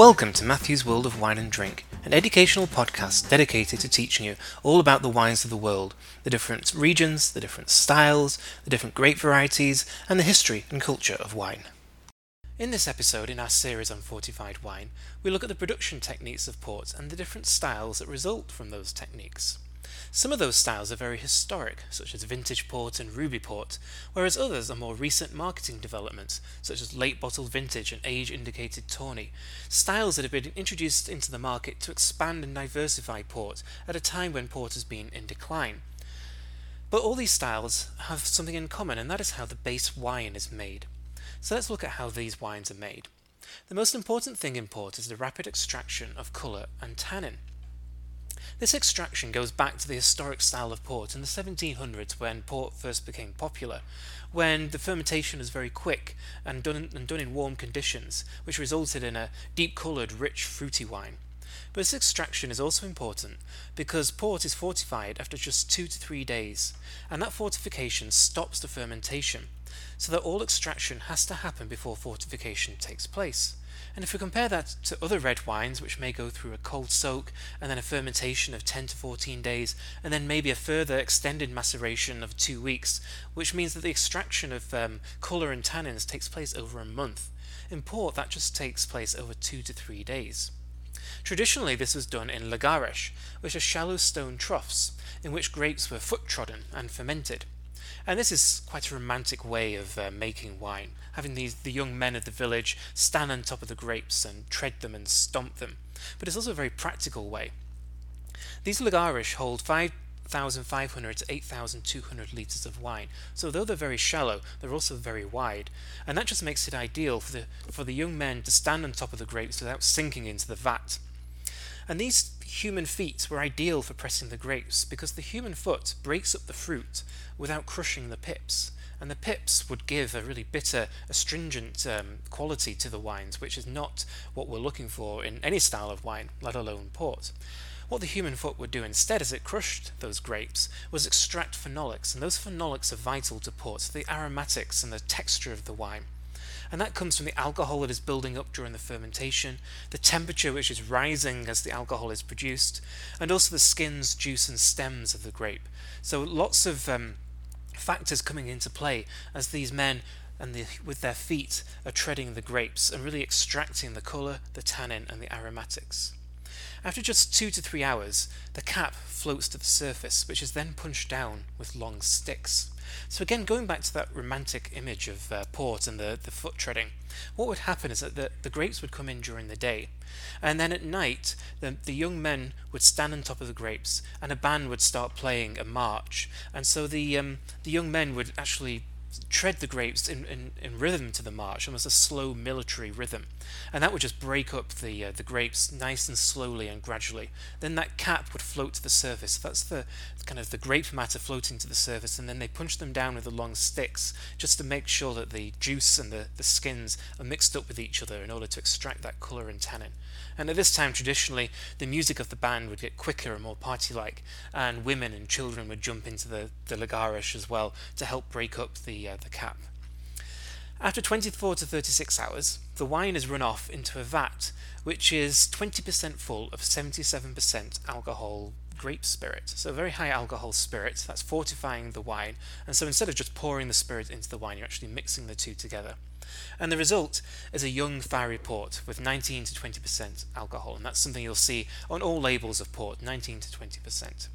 Welcome to Matthew's World of Wine and Drink, an educational podcast dedicated to teaching you all about the wines of the world, the different regions, the different styles, the different grape varieties, and the history and culture of wine. In this episode in our series on fortified wine, we look at the production techniques of port and the different styles that result from those techniques. Some of those styles are very historic, such as vintage port and ruby port, whereas others are more recent marketing developments, such as late bottled vintage and age indicated tawny, styles that have been introduced into the market to expand and diversify port at a time when port has been in decline. But all these styles have something in common, and that is how the base wine is made. So let's look at how these wines are made. The most important thing in port is the rapid extraction of colour and tannin. This extraction goes back to the historic style of port in the 1700s when port first became popular, when the fermentation was very quick and done, and done in warm conditions, which resulted in a deep coloured, rich, fruity wine. But this extraction is also important because port is fortified after just two to three days, and that fortification stops the fermentation, so that all extraction has to happen before fortification takes place. And if we compare that to other red wines, which may go through a cold soak and then a fermentation of 10 to 14 days, and then maybe a further extended maceration of two weeks, which means that the extraction of um, colour and tannins takes place over a month. In port, that just takes place over two to three days. Traditionally, this was done in lagares, which are shallow stone troughs in which grapes were foot trodden and fermented. And this is quite a romantic way of uh, making wine, having these the young men of the village stand on top of the grapes and tread them and stomp them. But it's also a very practical way. These lagares hold 5,500 to 8,200 litres of wine, so though they're very shallow, they're also very wide, and that just makes it ideal for the, for the young men to stand on top of the grapes without sinking into the vat. And these human feet were ideal for pressing the grapes because the human foot breaks up the fruit without crushing the pips, and the pips would give a really bitter, astringent um, quality to the wines, which is not what we're looking for in any style of wine, let alone port. What the human foot would do instead as it crushed those grapes was extract phenolics, and those phenolics are vital to port, the aromatics and the texture of the wine and that comes from the alcohol that is building up during the fermentation, the temperature which is rising as the alcohol is produced, and also the skins, juice, and stems of the grape. So lots of um, factors coming into play as these men and the, with their feet are treading the grapes and really extracting the colour, the tannin, and the aromatics. After just two to three hours, the cap floats to the surface, which is then punched down with long sticks. So again, going back to that romantic image of uh, port and the, the foot treading, what would happen is that the, the grapes would come in during the day, and then at night, the, the young men would stand on top of the grapes, and a band would start playing a march, and so the um, the young men would actually tread the grapes in, in, in, rhythm to the march, almost a slow military rhythm. And that would just break up the, uh, the grapes nice and slowly and gradually. Then that cap would float to the surface. That's the kind of the grape matter floating to the surface, and then they punch them down with the long sticks just to make sure that the juice and the, the skins are mixed up with each other in order to extract that colour and tannin. And at this time, traditionally, the music of the band would get quicker and more party like, and women and children would jump into the, the lagares as well to help break up the, uh, the cap. After 24 to 36 hours, the wine is run off into a vat, which is 20% full of 77% alcohol grape spirit. So, very high alcohol spirit that's fortifying the wine. And so, instead of just pouring the spirit into the wine, you're actually mixing the two together. And the result is a young fiery port with 19 to 20% alcohol. And that's something you'll see on all labels of port 19 to 20%.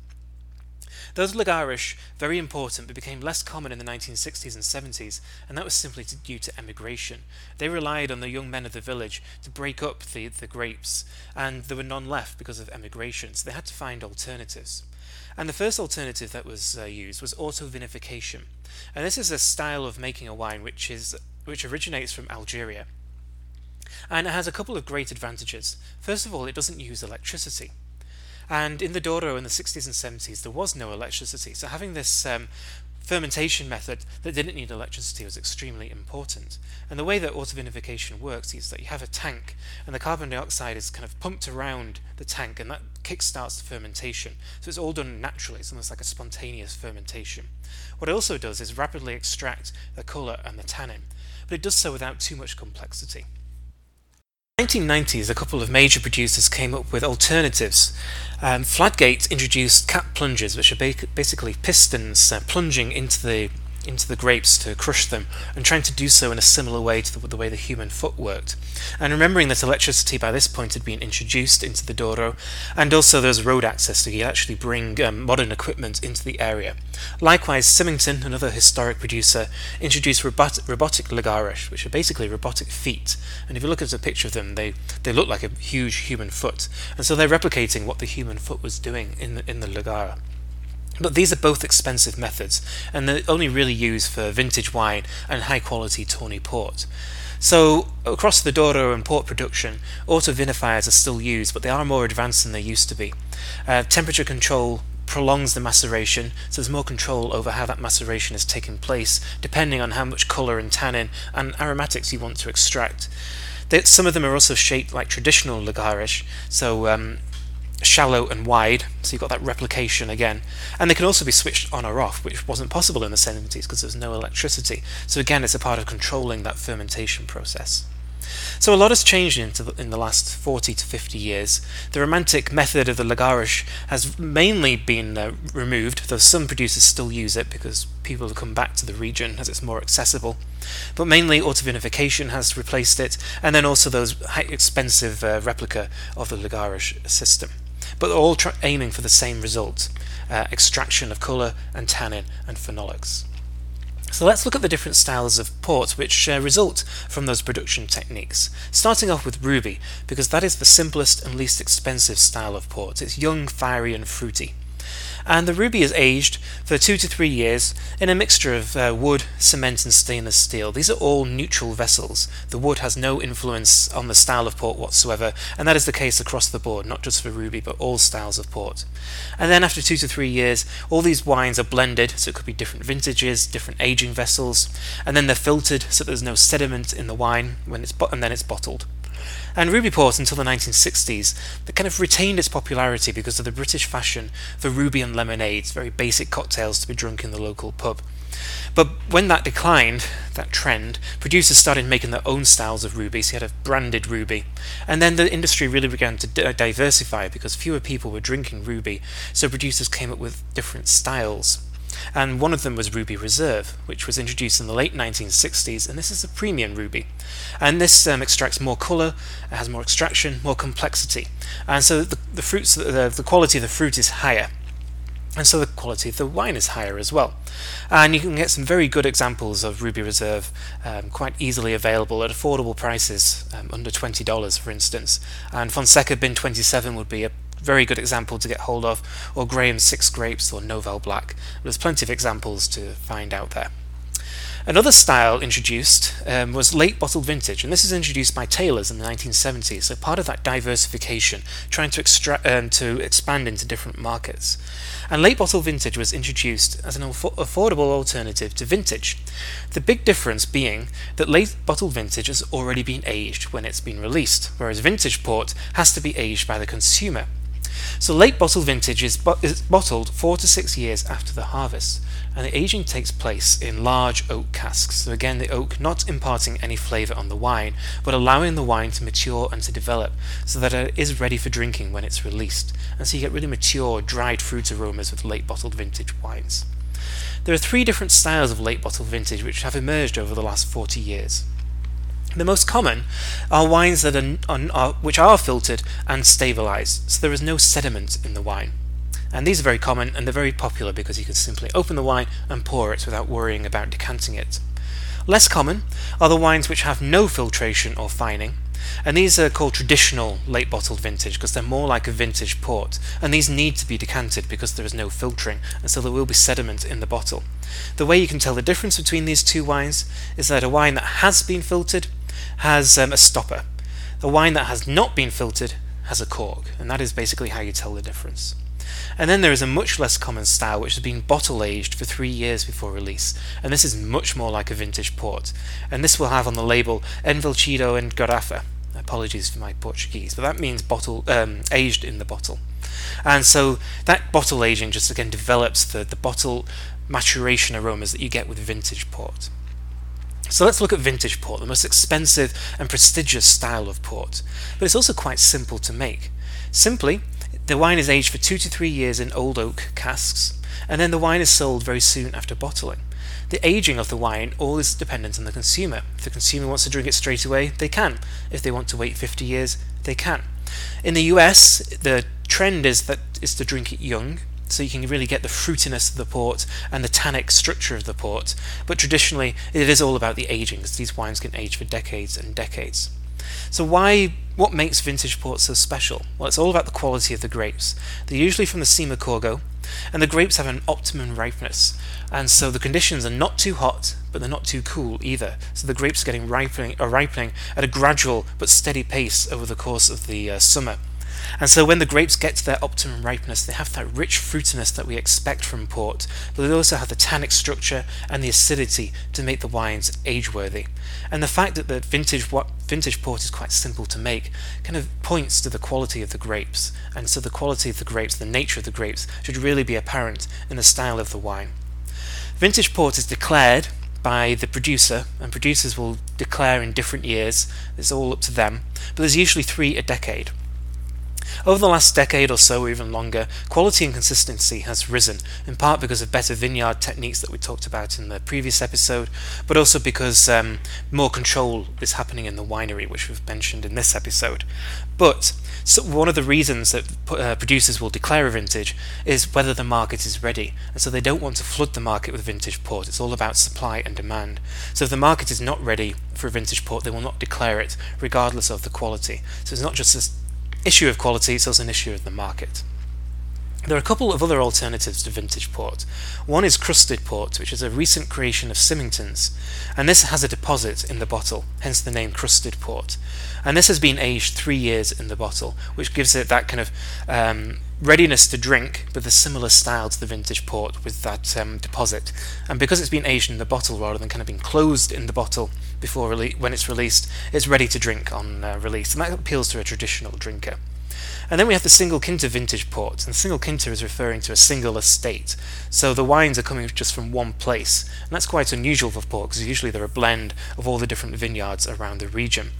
Those lagares, very important, but became less common in the 1960s and 70s, and that was simply due to emigration. They relied on the young men of the village to break up the, the grapes, and there were none left because of emigration, so they had to find alternatives. And the first alternative that was uh, used was auto-vinification. And this is a style of making a wine which is which originates from Algeria. And it has a couple of great advantages. First of all, it doesn't use electricity. And in the Douro in the 60s and 70s, there was no electricity. So having this um, fermentation method that didn't need electricity was extremely important. And the way that autovinification works is that you have a tank, and the carbon dioxide is kind of pumped around the tank, and that kickstarts the fermentation. So it's all done naturally. It's almost like a spontaneous fermentation. What it also does is rapidly extract the colour and the tannin, but it does so without too much complexity. 1990s, a couple of major producers came up with alternatives. Um, Fladgate introduced cap plungers, which are ba- basically pistons uh, plunging into the into the grapes to crush them, and trying to do so in a similar way to the, the, way the human foot worked. And remembering that electricity by this point had been introduced into the Douro, and also there was road access, to actually bring um, modern equipment into the area. Likewise, Symington, another historic producer, introduced robot, robotic lagares, which are basically robotic feet. And if you look at a picture of them, they, they look like a huge human foot. And so they're replicating what the human foot was doing in the, in the lagare. But these are both expensive methods, and they're only really used for vintage wine and high quality tawny port. So, across the Douro and port production, auto vinifiers are still used, but they are more advanced than they used to be. Uh, temperature control prolongs the maceration, so there's more control over how that maceration is taking place, depending on how much colour and tannin and aromatics you want to extract. They, some of them are also shaped like traditional lagares, so um, shallow and wide, so you've got that replication again. And they can also be switched on or off, which wasn't possible in the 70s because there was no electricity. So again, it's a part of controlling that fermentation process. So a lot has changed the, in the last 40 to 50 years. The romantic method of the lagarish has mainly been uh, removed, though some producers still use it because people have come back to the region as it's more accessible. But mainly autovinification has replaced it, and then also those expensive uh, replica of the lagarish system but they're all aiming for the same result uh, extraction of colour and tannin and phenolics. So let's look at the different styles of port which uh, result from those production techniques. Starting off with ruby, because that is the simplest and least expensive style of port. It's young, fiery, and fruity and the ruby is aged for two to three years in a mixture of uh, wood, cement, and stainless steel. These are all neutral vessels. The wood has no influence on the style of port whatsoever, and that is the case across the board, not just for ruby, but all styles of port. And then after two to three years, all these wines are blended, so it could be different vintages, different aging vessels, and then they're filtered so there's no sediment in the wine when it's bo- and then it's bottled. And ruby port until the 1960s, that kind of retained its popularity because of the British fashion for ruby and lemonades, very basic cocktails to be drunk in the local pub. But when that declined, that trend, producers started making their own styles of ruby, so you had a branded ruby. And then the industry really began to d- uh, diversify because fewer people were drinking ruby, so producers came up with different styles and one of them was Ruby Reserve, which was introduced in the late 1960s, and this is a premium ruby. And this um, extracts more colour, it has more extraction, more complexity, and so the, the fruits, the, the quality of the fruit is higher. And so the quality of the wine is higher as well. And you can get some very good examples of Ruby Reserve um, quite easily available at affordable prices, um, under $20 for instance. And Fonseca Bin 27 would be a very good example to get hold of, or Graham's Six Grapes or Noval Black. There's plenty of examples to find out there. Another style introduced um, was late bottled vintage, and this is introduced by Taylor's in the 1970s. So part of that diversification, trying to extra- um, to expand into different markets. And late bottled vintage was introduced as an affordable alternative to vintage. The big difference being that late bottled vintage has already been aged when it's been released, whereas vintage port has to be aged by the consumer. So late bottle vintage is, bo- is, bottled four to six years after the harvest, and the aging takes place in large oak casks. So again, the oak not imparting any flavour on the wine, but allowing the wine to mature and to develop, so that it is ready for drinking when it's released. And so you get really mature, dried fruit aromas with late bottled vintage wines. There are three different styles of late bottled vintage which have emerged over the last 40 years. The most common are wines that are, are, are, which are filtered and stabilized, so there is no sediment in the wine. And these are very common and they're very popular because you can simply open the wine and pour it without worrying about decanting it. Less common are the wines which have no filtration or fining, and these are called traditional late bottled vintage because they're more like a vintage port, and these need to be decanted because there is no filtering, and so there will be sediment in the bottle. The way you can tell the difference between these two wines is that a wine that has been filtered has um, a stopper. The wine that has not been filtered has a cork, and that is basically how you tell the difference. And then there is a much less common style which has been bottle aged for three years before release, and this is much more like a vintage port. And this will have on the label Envelhecido em Garrafa. Apologies for my Portuguese, but that means bottle um, aged in the bottle. And so that bottle aging just again develops the, the bottle maturation aromas that you get with vintage port. So let's look at vintage port, the most expensive and prestigious style of port. But it's also quite simple to make. Simply, the wine is aged for two to three years in old oak casks, and then the wine is sold very soon after bottling. The aging of the wine all is dependent on the consumer. If the consumer wants to drink it straight away, they can. If they want to wait 50 years, they can. In the US, the trend is that is to drink it young, so you can really get the fruitiness of the port and the tannic structure of the port. But traditionally, it is all about the aging, these wines can age for decades and decades. So why what makes vintage port so special? Well, it's all about the quality of the grapes. They're usually from the Cima Corgo, and the grapes have an optimum ripeness. And so the conditions are not too hot, but they're not too cool either. So the grapes are getting ripening, are ripening at a gradual but steady pace over the course of the uh, summer. And so when the grapes get to their optimum ripeness, they have that rich fruitiness that we expect from port, but they also have the tannic structure and the acidity to make the wines age-worthy. And the fact that the vintage vintage port is quite simple to make kind of points to the quality of the grapes. And so the quality of the grapes, the nature of the grapes, should really be apparent in the style of the wine. Vintage port is declared by the producer, and producers will declare in different years. It's all up to them, but there's usually three a decade. Over the last decade or so, or even longer, quality and consistency has risen, in part because of better vineyard techniques that we talked about in the previous episode, but also because um, more control is happening in the winery, which we've mentioned in this episode. But so one of the reasons that uh, producers will declare a vintage is whether the market is ready, and so they don't want to flood the market with vintage port. It's all about supply and demand. So if the market is not ready for a vintage port, they will not declare it, regardless of the quality. So it's not just a issue of quality, it's also an issue of the market. There are a couple of other alternatives to vintage port. One is crusted port, which is a recent creation of Symington's, and this has a deposit in the bottle, hence the name crusted port. And this has been aged three years in the bottle, which gives it that kind of um, readiness to drink, but a similar style to the vintage port with that um, deposit. And because it's been aged in the bottle rather than kind of being closed in the bottle before rele- when it's released, it's ready to drink on uh, release, and that appeals to a traditional drinker. And then we have the single quinta vintage port, and single quinta is referring to a single estate. So the wines are coming just from one place, and that's quite unusual for port because usually they're a blend of all the different vineyards around the region.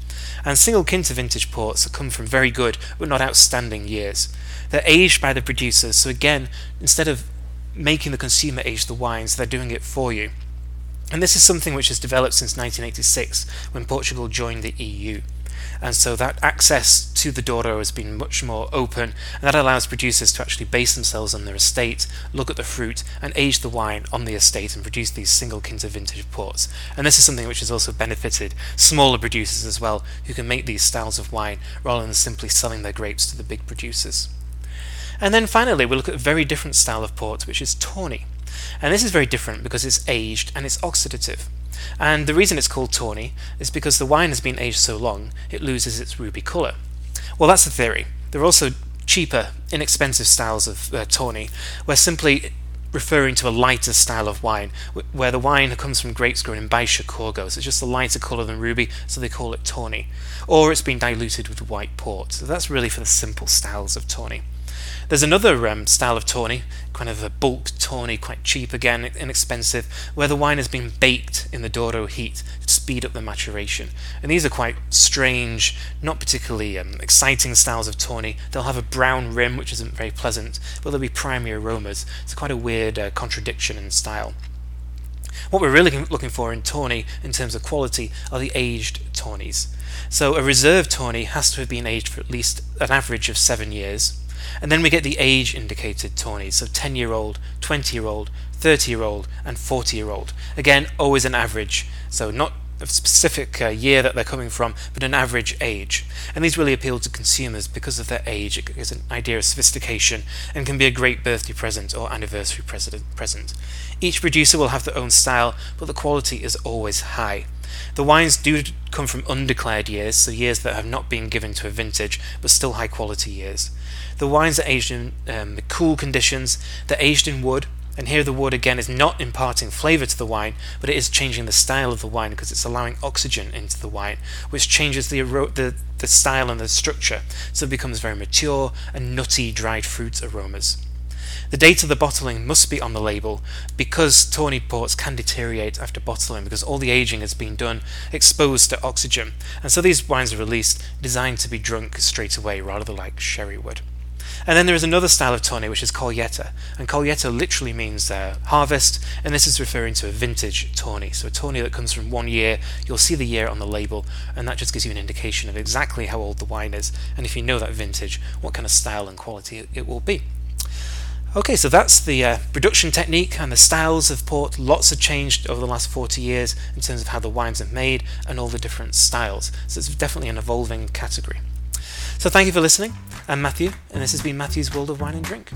And single quinta vintage ports come from very good but not outstanding years. They're aged by the producers, so again, instead of making the consumer age the wines, they're doing it for you. And this is something which has developed since 1986 when Portugal joined the EU and so that access to the Douro has been much more open, and that allows producers to actually base themselves on their estate, look at the fruit, and age the wine on the estate and produce these single quinta vintage ports. And this is something which has also benefited smaller producers as well, who can make these styles of wine rather than simply selling their grapes to the big producers. And then finally, we look at a very different style of port, which is tawny. And this is very different because it's aged and it's oxidative. And the reason it's called tawny is because the wine has been aged so long, it loses its ruby colour. Well, that's the theory. There are also cheaper, inexpensive styles of uh, tawny, where simply referring to a lighter style of wine, where the wine comes from grapes grown in Baixa Corgo, so it's just a lighter colour than ruby, so they call it tawny. Or it's been diluted with white port, so that's really for the simple styles of tawny. There's another um, style of tawny, kind of a bulk tawny, quite cheap again, inexpensive, where the wine has been baked in the Douro heat to speed up the maturation. And these are quite strange, not particularly um, exciting styles of tawny. They'll have a brown rim, which isn't very pleasant, but there'll be primary aromas. It's quite a weird uh, contradiction in style. What we're really looking for in tawny, in terms of quality, are the aged tawnies. So a reserve tawny has to have been aged for at least an average of seven years and then we get the age indicated tawnies, so 10 year old, 20 year old, 30 year old, and 40 year old. Again, always an average, so not a specific uh, year that they're coming from, but an average age. And these really appeal to consumers because of their age. It gives an idea of sophistication and can be a great birthday present or anniversary present. Each producer will have their own style, but the quality is always high. The wines do come from undeclared years, so years that have not been given to a vintage, but still high quality years. The wines are aged in um, cool conditions, they're aged in wood, and here the wood again is not imparting flavour to the wine, but it is changing the style of the wine because it's allowing oxygen into the wine, which changes the, the, the style and the structure, so it becomes very mature and nutty dried fruit aromas. The date of the bottling must be on the label because Tawny ports can deteriorate after bottling because all the aging has been done exposed to oxygen. And so these wines are released designed to be drunk straight away rather than like sherry would. And then there is another style of Tawny which is Colheita, and Colheita literally means uh, harvest, and this is referring to a vintage Tawny. So a Tawny that comes from one year, you'll see the year on the label, and that just gives you an indication of exactly how old the wine is, and if you know that vintage, what kind of style and quality it will be. Okay, so that's the uh, production technique and the styles of port. Lots have changed over the last 40 years in terms of how the wines are made and all the different styles. So it's definitely an evolving category. So thank you for listening. I'm Matthew, and this has been Matthew's World of Wine and Drink.